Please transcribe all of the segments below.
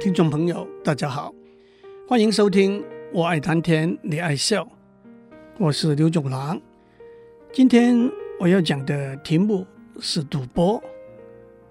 听众朋友，大家好，欢迎收听《我爱谈天，你爱笑》，我是刘总郎。今天我要讲的题目是赌博，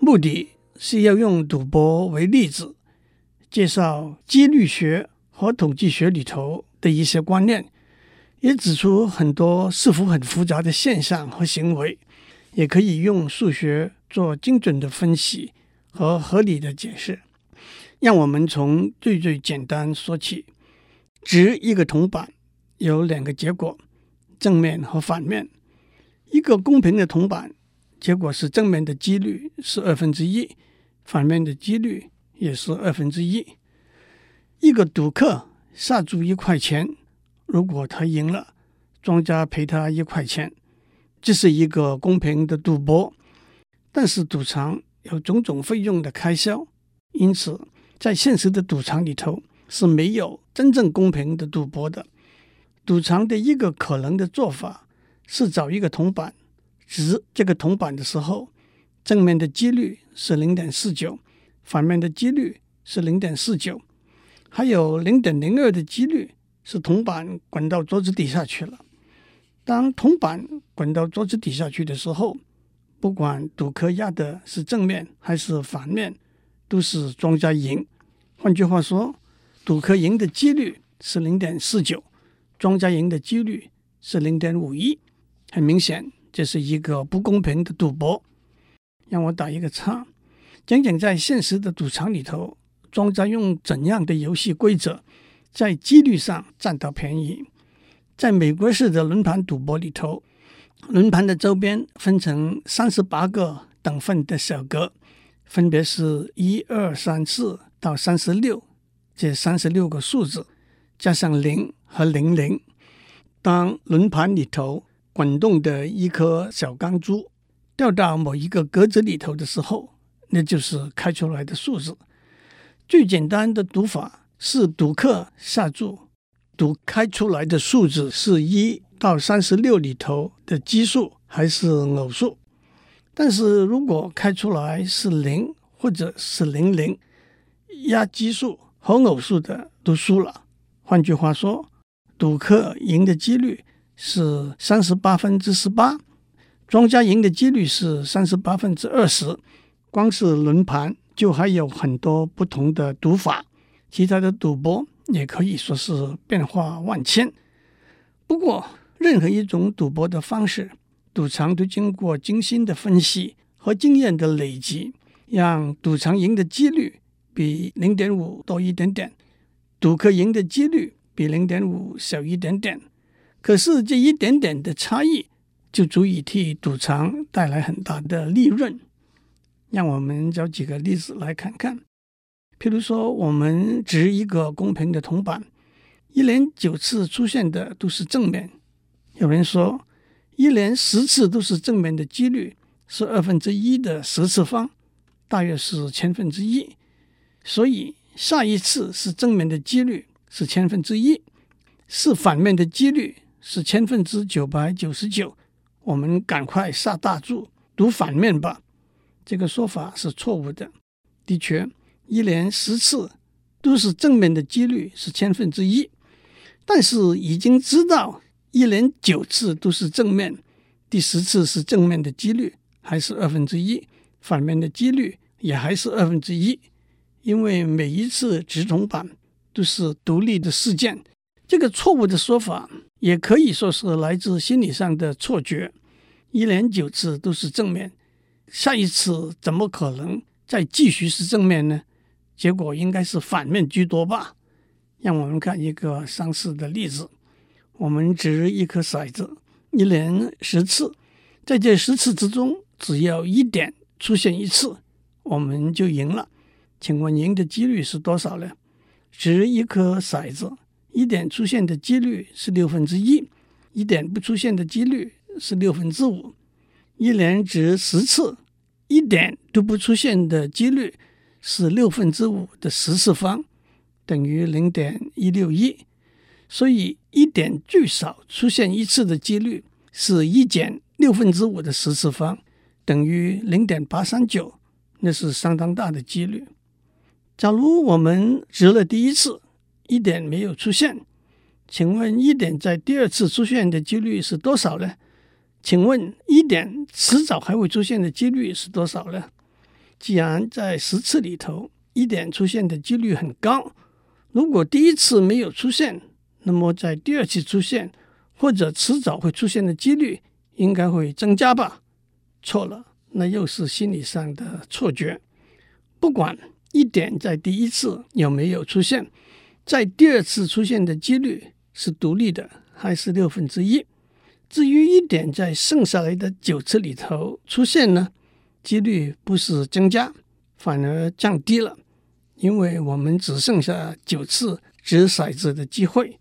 目的是要用赌博为例子，介绍几率学和统计学里头的一些观念，也指出很多似乎很复杂的现象和行为，也可以用数学做精准的分析和合理的解释。让我们从最最简单说起。掷一个铜板有两个结果，正面和反面。一个公平的铜板，结果是正面的几率是二分之一，反面的几率也是二分之一。一个赌客下注一块钱，如果他赢了，庄家赔他一块钱，这是一个公平的赌博。但是赌场有种种费用的开销，因此。在现实的赌场里头是没有真正公平的赌博的。赌场的一个可能的做法是找一个铜板，掷这个铜板的时候，正面的几率是零点四九，反面的几率是零点四九，还有零点零二的几率是铜板滚到桌子底下去了。当铜板滚到桌子底下去的时候，不管赌客压的是正面还是反面，都是庄家赢。换句话说，赌客赢的几率是零点四九，庄家赢的几率是零点五一。很明显，这是一个不公平的赌博。让我打一个叉，讲讲在现实的赌场里头，庄家用怎样的游戏规则在几率上占到便宜。在美国式的轮盘赌博里头，轮盘的周边分成三十八个等份的小格。分别是一二三四到三十六这三十六个数字，加上零和零零。当轮盘里头滚动的一颗小钢珠掉到某一个格子里头的时候，那就是开出来的数字。最简单的赌法是赌客下注，赌开出来的数字是一到三十六里头的奇数还是偶数。但是如果开出来是零或者是零零，压奇数和偶数的都输了。换句话说，赌客赢的几率是三十八分之十八，庄家赢的几率是三十八分之二十。光是轮盘就还有很多不同的赌法，其他的赌博也可以说是变化万千。不过，任何一种赌博的方式，赌场都经过精心的分析和经验的累积，让赌场赢的几率比零点五多一点点，赌客赢的几率比零点五小一点点。可是这一点点的差异就足以替赌场带来很大的利润。让我们找几个例子来看看。譬如说，我们掷一个公平的铜板，一连九次出现的都是正面。有人说。一连十次都是正面的几率是二分之一的十次方，大约是千分之一。所以下一次是正面的几率是千分之一，是反面的几率是千分之九百九十九。我们赶快下大注赌反面吧。这个说法是错误的。的确，一连十次都是正面的几率是千分之一，但是已经知道。一连九次都是正面，第十次是正面的几率还是二分之一，反面的几率也还是二分之一。因为每一次掷铜板都是独立的事件，这个错误的说法也可以说是来自心理上的错觉。一连九次都是正面，下一次怎么可能再继续是正面呢？结果应该是反面居多吧？让我们看一个相似的例子。我们掷一颗骰子，一连十次，在这十次之中，只要一点出现一次，我们就赢了。请问赢的几率是多少呢？掷一颗骰子，一点出现的几率是六分之一，一点不出现的几率是六分之五。一连掷十次，一点都不出现的几率是六分之五的十次方，等于零点一六一。所以，一点最少出现一次的几率是一减六分之五的十次方，等于零点八三九，那是相当大的几率。假如我们掷了第一次，一点没有出现，请问一点在第二次出现的几率是多少呢？请问一点迟早还会出现的几率是多少呢？既然在十次里头，一点出现的几率很高，如果第一次没有出现，那么在第二次出现或者迟早会出现的几率应该会增加吧？错了，那又是心理上的错觉。不管。一点在第一次有没有出现，在第二次出现的几率是独立的，还是六分之一？至于一点在剩下来的九次里头出现呢？几率不是增加，反而降低了，因为我们只剩下九次掷骰子的机会，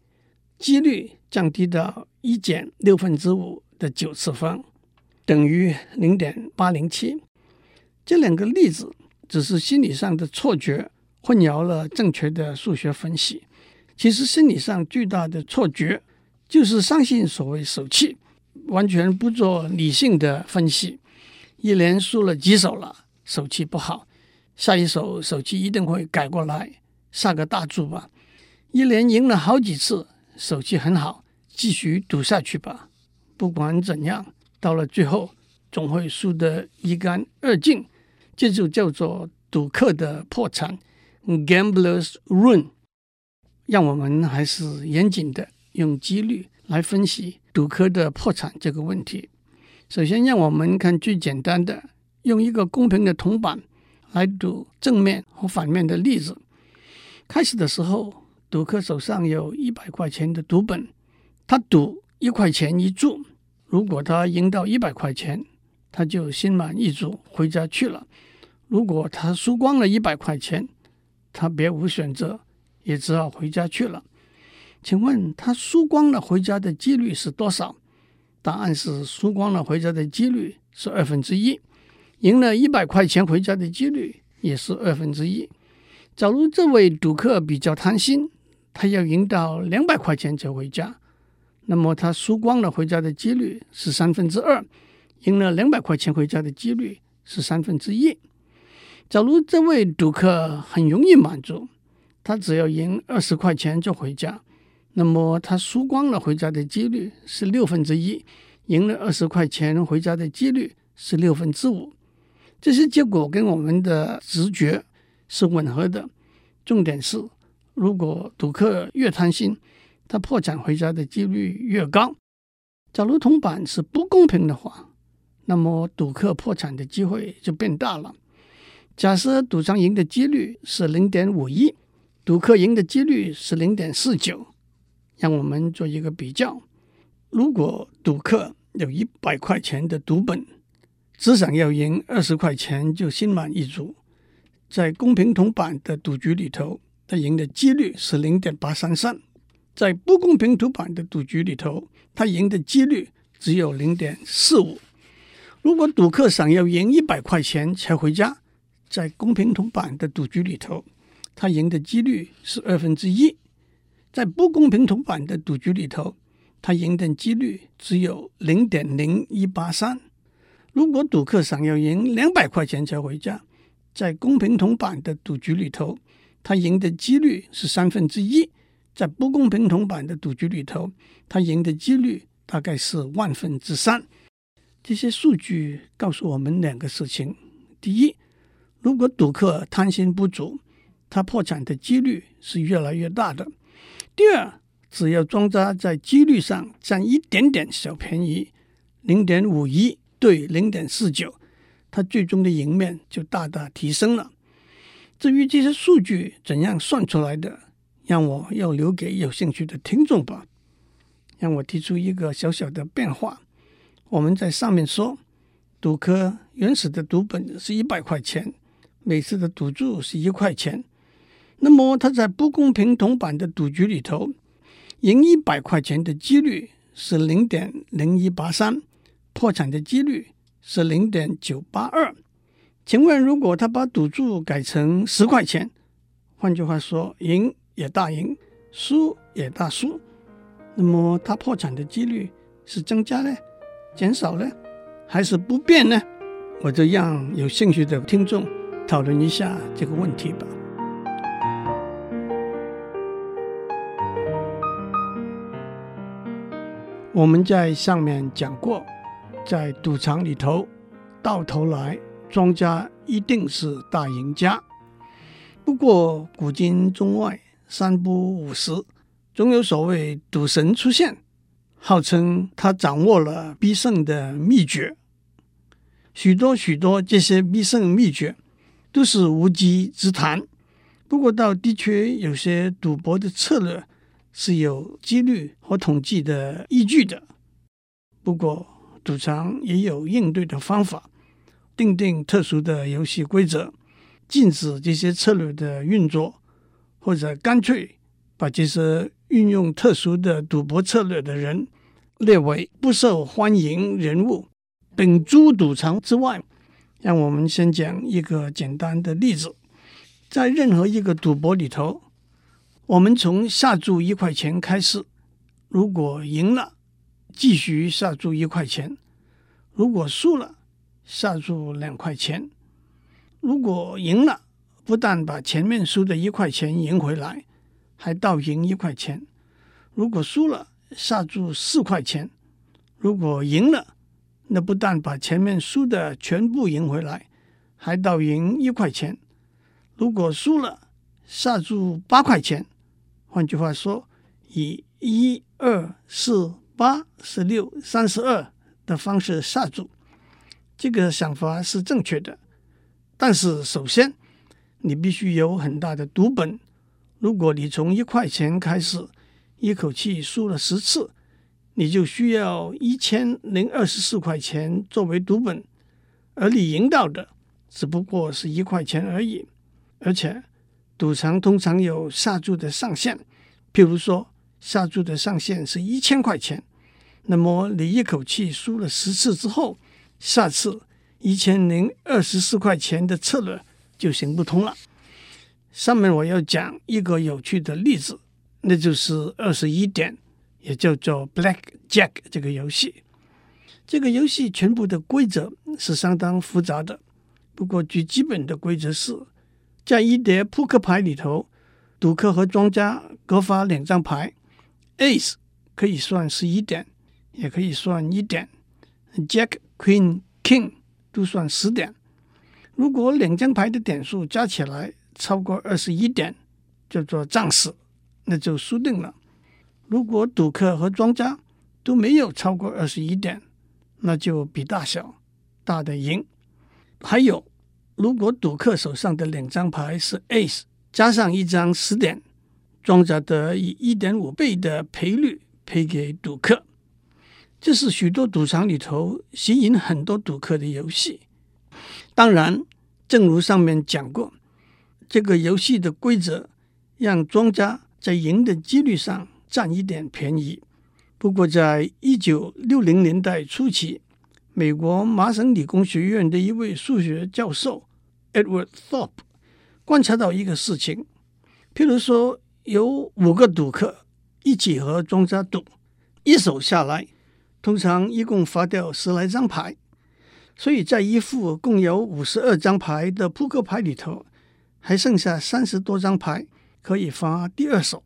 几率降低到一减六分之五的九次方，等于零点八零七。这两个例子。只是心理上的错觉，混淆了正确的数学分析。其实心理上巨大的错觉，就是相信所谓手气，完全不做理性的分析。一连输了几手了，手气不好，下一手手气一定会改过来，下个大注吧。一连赢了好几次，手气很好，继续赌下去吧。不管怎样，到了最后，总会输得一干二净。这就叫做赌客的破产 （gambler's ruin）。让我们还是严谨的用几率来分析赌客的破产这个问题。首先，让我们看最简单的，用一个公平的铜板来赌正面和反面的例子。开始的时候，赌客手上有一百块钱的赌本，他赌一块钱一注，如果他赢到一百块钱，他就心满意足回家去了。如果他输光了一百块钱，他别无选择，也只好回家去了。请问他输光了回家的几率是多少？答案是输光了回家的几率是二分之一，赢了一百块钱回家的几率也是二分之一。假如这位赌客比较贪心，他要赢到两百块钱才回家，那么他输光了回家的几率是三分之二，赢了两百块钱回家的几率是三分之一。假如这位赌客很容易满足，他只要赢二十块钱就回家，那么他输光了回家的几率是六分之一，赢了二十块钱回家的几率是六分之五。这些结果跟我们的直觉是吻合的。重点是，如果赌客越贪心，他破产回家的几率越高。假如铜板是不公平的话，那么赌客破产的机会就变大了。假设赌场赢的几率是零点五一，赌客赢的几率是零点四九。让我们做一个比较：如果赌客有一百块钱的赌本，只想要赢二十块钱就心满意足，在公平铜板的赌局里头，他赢的几率是零点八三三；在不公平赌板的赌局里头，他赢的几率只有零点四五。如果赌客想要赢一百块钱才回家，在公平铜板的赌局里头，他赢的几率是二分之一；在不公平铜板的赌局里头，他赢的几率只有零点零一八三。如果赌客想要赢两百块钱才回家，在公平铜板的赌局里头，他赢的几率是三分之一；在不公平铜板的赌局里头，他赢的几率大概是万分之三。这些数据告诉我们两个事情：第一，如果赌客贪心不足，他破产的几率是越来越大的。第二，只要庄家在几率上占一点点小便宜，零点五一对零点四九，他最终的赢面就大大提升了。至于这些数据怎样算出来的，让我要留给有兴趣的听众吧。让我提出一个小小的变化。我们在上面说，赌客原始的赌本是一百块钱。每次的赌注是一块钱，那么他在不公平铜板的赌局里头，赢一百块钱的几率是零点零一八三，破产的几率是零点九八二。请问如果他把赌注改成十块钱换句话说赢也大赢输也大输那么他破产的几率是增加呢减少呢还是不变呢？我就让有兴趣的听众讨论一下这个问题吧。我们在上面讲过在赌场里头到头来庄家一定是大赢家。不过古今中外三不五时，总有所谓赌神出现，号称他掌握了必胜的秘诀。许多许多这些必胜秘诀都是无稽之谈。不过倒的确有些赌博的策略。是有几率和统计的依据的。不过，赌场也有应对的方法，订定特殊的游戏规则，禁止这些策略的运作，或者干脆把这些运用特殊的赌博策略的人列为不受欢迎人物。摒诸赌场之外，让我们先讲一个简单的例子，在任何一个赌博里头。我们从下注一块钱开始，如果赢了，继续下注一块钱；如果输了，下注两块钱。如果赢了，不但把前面输的一块钱赢回来，还倒赢一块钱；如果输了，下注四块钱；如果赢了，那不但把前面输的全部赢回来，还倒赢一块钱；如果输了，下注八块钱。换句话说，以一二四八十六三十二的方式下注，这个想法是正确的。但是，首先你必须有很大的赌本。如果你从一块钱开始，一口气输了十次，你就需要一千零二十四块钱作为赌本，而你赢到的只不过是一块钱而已，而且。赌场通常有下注的上限，譬如说下注的上限是一千块钱，那么你一口气输了十次之后，下次一千零二十四块钱的策略就行不通了。上面我要讲一个有趣的例子，那就是二十一点，也叫做 Black Jack 这个游戏。这个游戏全部的规则是相当复杂的，不过最基本的规则是。在一叠扑克牌里头，赌客和庄家各发两张牌，Ace 可以算十一点，也可以算一点，Jack、Queen、King 都算十点。如果两张牌的点数加起来超过二十一点，叫做账死，那就输定了。如果赌客和庄家都没有超过二十一点，那就比大小，大的赢。还有。如果赌客手上的两张牌是 Ace 加上一张十点，庄家得以一点五倍的赔率赔给赌客。这是许多赌场里头吸引很多赌客的游戏。当然，正如上面讲过，这个游戏的规则让庄家在赢的几率上占一点便宜。不过，在一九六零年代初期，美国麻省理工学院的一位数学教授。Edward Thorpe 观察到一个事情，譬如说有五个赌客一起和庄家赌，一手下来，通常一共发掉十来张牌，所以在一副共有五十二张牌的扑克牌里头，还剩下三十多张牌可以发第二手。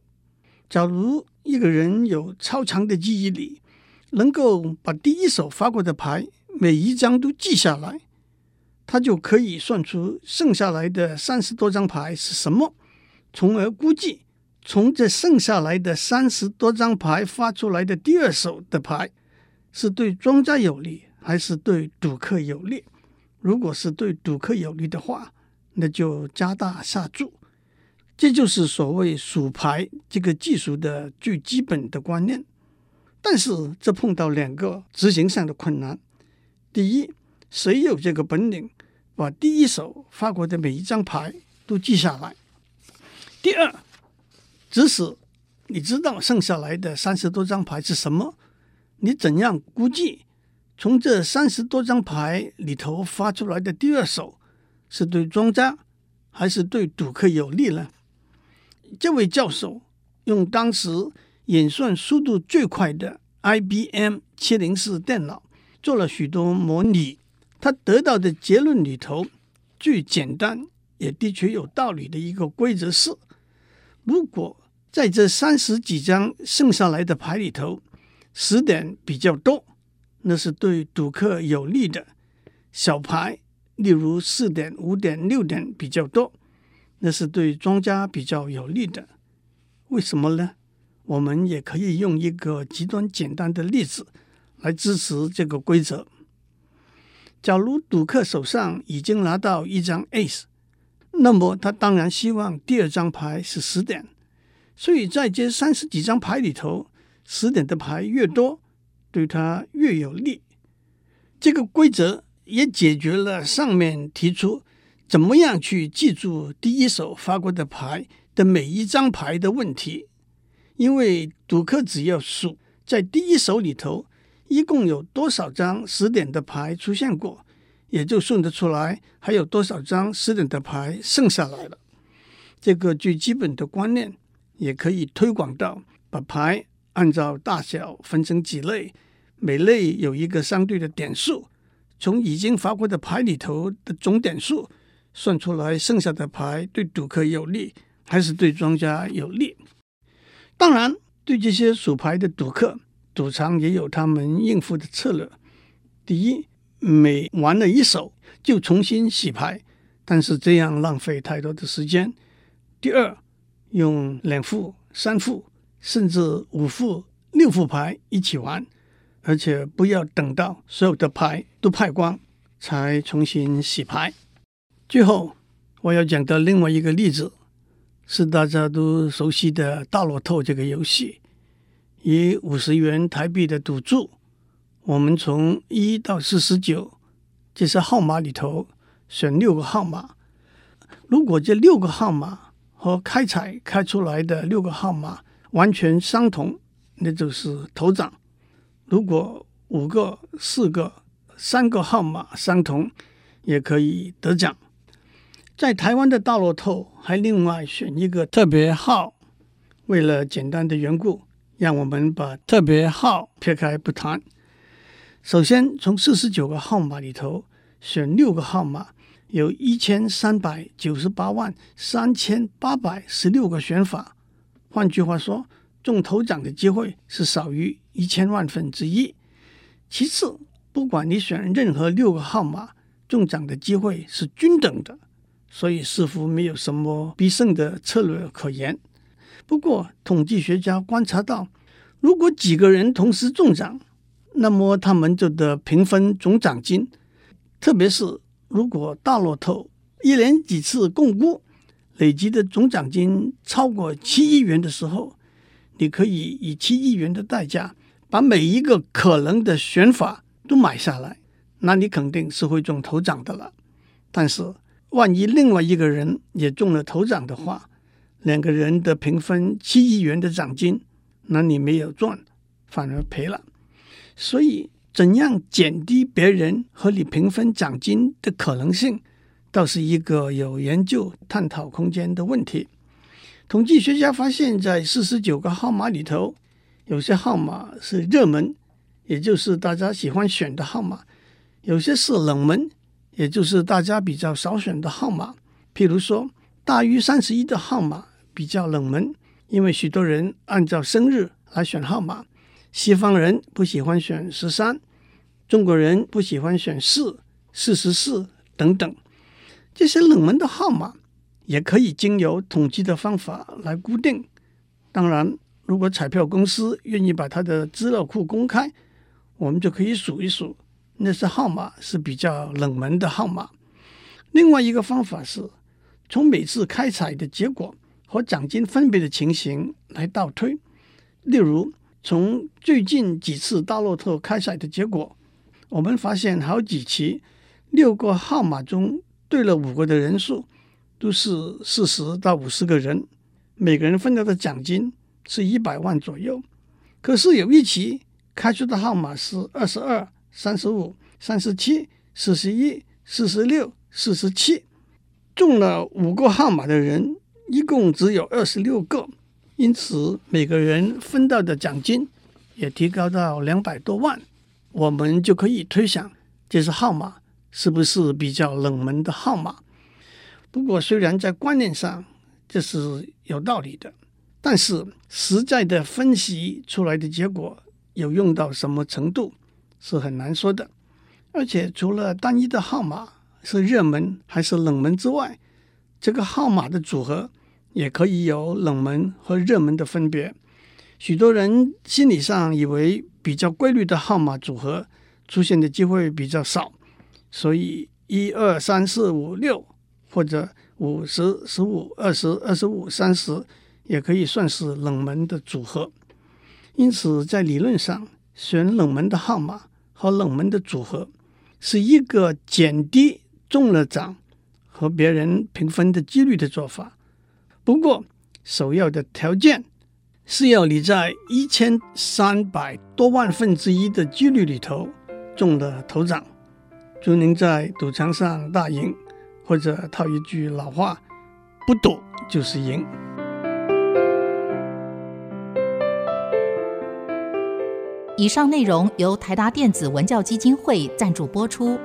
假如一个人有超强的记忆力，能够把第一手发过的牌每一张都记下来。他就可以算出剩下来的三十多张牌是什么，从而估计从这剩下来的三十多张牌发出来的第二手的牌是对庄家有利还是对赌客有利。如果是对赌客有利的话，那就加大下注。这就是所谓数牌这个技术的最基本的观念。但是这碰到两个执行上的困难。第一，谁有这个本领？把第一手发过的每一张牌都记下来。第二，即使你知道剩下来的三十多张牌是什么，你怎样估计从这三十多张牌里头发出来的第二手是对庄家还是对赌客有利呢？这位教授用当时演算速度最快的 IBM 七零四电脑做了许多模拟。他得到的结论里头最简单也的确有道理的一个规则是：如果在这三十几张剩下来的牌里头，十点比较多，那是对赌客有利的；小牌，例如四点、五点、六点比较多，那是对庄家比较有利的。为什么呢？我们也可以用一个极端简单的例子来支持这个规则。假如赌客手上已经拿到一张 Ace，那么他当然希望第二张牌是十点，所以在这三十几张牌里头，十点的牌越多，对他越有利。这个规则也解决了上面提出怎么样去记住第一手发过的牌的每一张牌的问题，因为赌客只要数在第一手里头。一共有多少张十点的牌出现过，也就算得出来还有多少张十点的牌剩下来了。这个最基本的观念也可以推广到把牌按照大小分成几类，每类有一个相对的点数，从已经发过的牌里头的总点数算出来，剩下的牌对赌客有利还是对庄家有利。当然，对这些数牌的赌客。赌场也有他们应付的策略。第一，每玩了一手就重新洗牌，但是这样浪费太多的时间。第二，用两副、三副，甚至五副、六副牌一起玩，而且不要等到所有的牌都派光才重新洗牌。最后，我要讲的另外一个例子是大家都熟悉的大乐透这个游戏。以五十元台币的赌注，我们从一到四十九这些号码里头选六个号码。如果这六个号码和开彩开出来的六个号码完全相同，那就是头奖。如果五个、四个、三个号码相同，也可以得奖。在台湾的大乐透还另外选一个特别号，为了简单的缘故。让我们把特别号撇开不谈。首先，从四十九个号码里头选六个号码，有一千三百九十八万三千八百十六个选法。换句话说，中头奖的机会是少于一千万分之一。其次，不管你选任何六个号码，中奖的机会是均等的，所以似乎没有什么必胜的策略可言。不过，统计学家观察到，如果几个人同时中奖，那么他们就得平分总奖金。特别是如果大乐透一连几次摃龟，累积的总奖金超过七亿元的时候，你可以以七亿元的代价把每一个可能的选法都买下来，那你肯定是会中头奖的了。但是，万一另外一个人也中了头奖的话，两个人的平分七亿元的奖金，那你没有赚，反而赔了。所以，怎样减低别人和你平分奖金的可能性，倒是一个有研究探讨空间的问题。统计学家发现，在四十九个号码里头，有些号码是热门，也就是大家喜欢选的号码；有些是冷门，也就是大家比较少选的号码。譬如说，大于三十一的号码。比较冷门，因为许多人按照生日来选号码。西方人不喜欢选十三，中国人不喜欢选四、四十四等等。这些冷门的号码也可以经由统计的方法来固定。当然，如果彩票公司愿意把它的资料库公开，我们就可以数一数那些号码是比较冷门的号码。另外一个方法是从每次开彩的结果。和奖金分别的情形来倒推，例如从最近几次大乐透开彩的结果，我们发现好几期六个号码中对了五个的人数都是四十到五十个人，每个人分到的奖金是一百万左右。可是有一期开出的号码是二十二、三十五、三十七、四十一、四十六、四十七，中了五个号码的人。一共只有二十六个，因此每个人分到的奖金也提高到两百多万。我们就可以推想，这是号码是不是比较冷门的号码？不过，虽然在观念上这是有道理的，但是实在的分析出来的结果有用到什么程度是很难说的。而且除了单一的号码是热门还是冷门之外，这个号码的组合也可以有冷门和热门的分别。许多人心理上以为比较规律的号码组合出现的机会比较少，所以一二三四五六或者五十、十五、二十、二十五、三十也可以算是冷门的组合。因此，在理论上，选冷门的号码和冷门的组合是一个减低中了奖和别人平分的几率的做法。不过，首要的条件是要你在一千三百多万分之一的几率里头中了头奖。祝您在赌场上大赢，或者套一句老话，不赌就是赢。以上内容由台达电子文教基金会赞助播出。